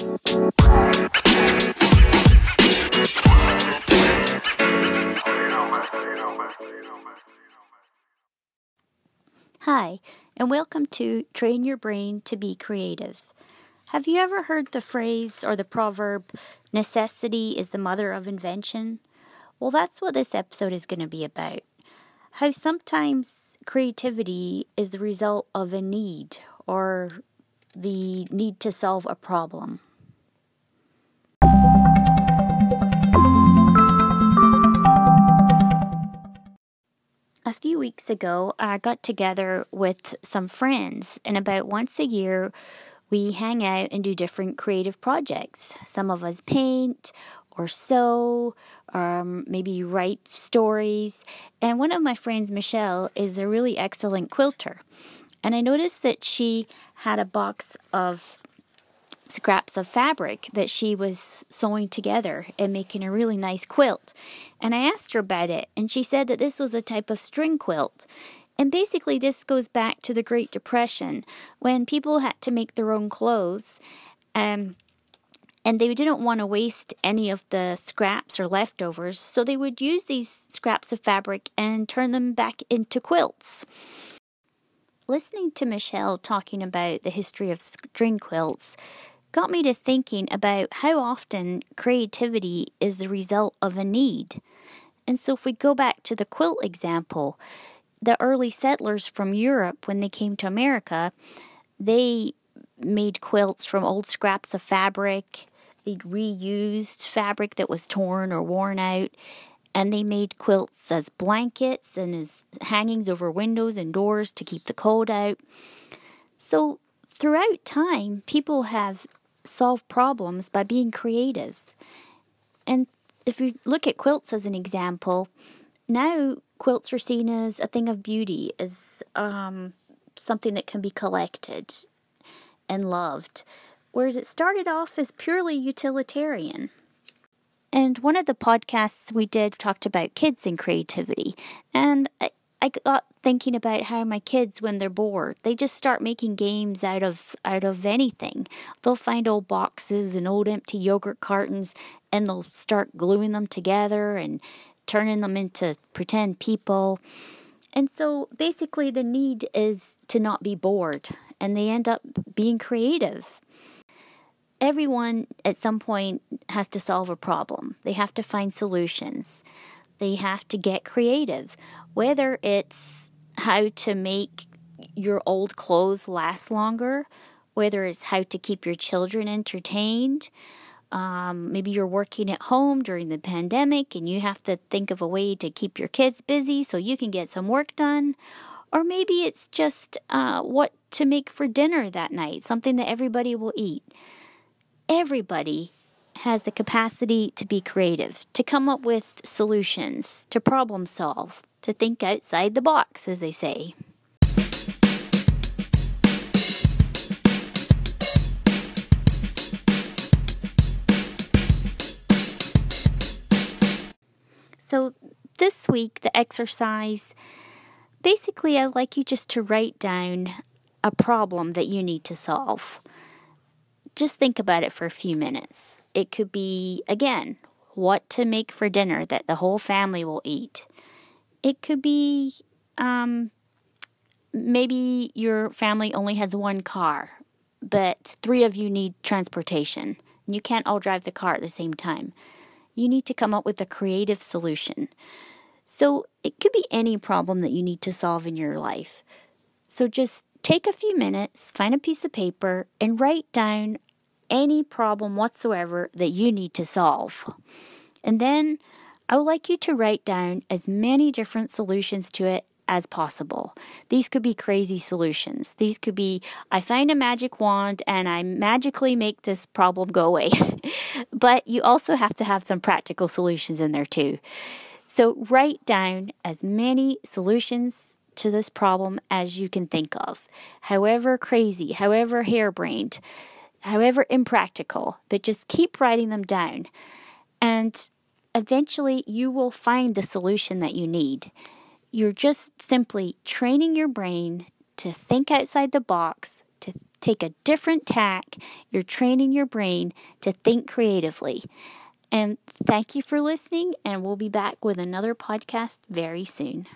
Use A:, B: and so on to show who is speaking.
A: Hi, and welcome to Train Your Brain to Be Creative. Have you ever heard the phrase or the proverb, necessity is the mother of invention? Well, that's what this episode is going to be about. How sometimes creativity is the result of a need or the need to solve a problem. A few weeks ago, I got together with some friends, and about once a year, we hang out and do different creative projects. Some of us paint or sew, or um, maybe write stories. And one of my friends, Michelle, is a really excellent quilter. And I noticed that she had a box of scraps of fabric that she was sewing together and making a really nice quilt. And I asked her about it, and she said that this was a type of string quilt. And basically, this goes back to the Great Depression when people had to make their own clothes. Um, and they didn't want to waste any of the scraps or leftovers, so they would use these scraps of fabric and turn them back into quilts. Listening to Michelle talking about the history of string quilts got me to thinking about how often creativity is the result of a need. And so, if we go back to the quilt example, the early settlers from Europe, when they came to America, they made quilts from old scraps of fabric. They reused fabric that was torn or worn out, and they made quilts as blankets and as hangings over windows and doors to keep the cold out. So, throughout time, people have solve problems by being creative. And if you look at quilts as an example, now quilts are seen as a thing of beauty, as um, something that can be collected and loved, whereas it started off as purely utilitarian. And one of the podcasts we did talked about kids and creativity. And I, I got thinking about how my kids, when they're bored, they just start making games out of out of anything. They'll find old boxes and old empty yogurt cartons, and they'll start gluing them together and turning them into pretend people. And so basically, the need is to not be bored, and they end up being creative. Everyone at some point has to solve a problem, they have to find solutions, they have to get creative whether it's how to make your old clothes last longer, whether it's how to keep your children entertained. Um, maybe you're working at home during the pandemic and you have to think of a way to keep your kids busy so you can get some work done. Or maybe it's just uh, what to make for dinner that night, something that everybody will eat. Everybody has the capacity to be creative, to come up with solutions, to problem solve, to think outside the box, as they say. So, this week, the exercise basically, I'd like you just to write down a problem that you need to solve. Just think about it for a few minutes. It could be, again, what to make for dinner that the whole family will eat. It could be um, maybe your family only has one car, but three of you need transportation. And you can't all drive the car at the same time. You need to come up with a creative solution. So it could be any problem that you need to solve in your life. So just take a few minutes, find a piece of paper, and write down any problem whatsoever that you need to solve. And then I would like you to write down as many different solutions to it as possible. These could be crazy solutions. These could be I find a magic wand and I magically make this problem go away. but you also have to have some practical solutions in there too. So write down as many solutions to this problem as you can think of. However crazy, however harebrained, however impractical, but just keep writing them down. And eventually you will find the solution that you need. You're just simply training your brain to think outside the box, to take a different tack. You're training your brain to think creatively. And thank you for listening, and we'll be back with another podcast very soon.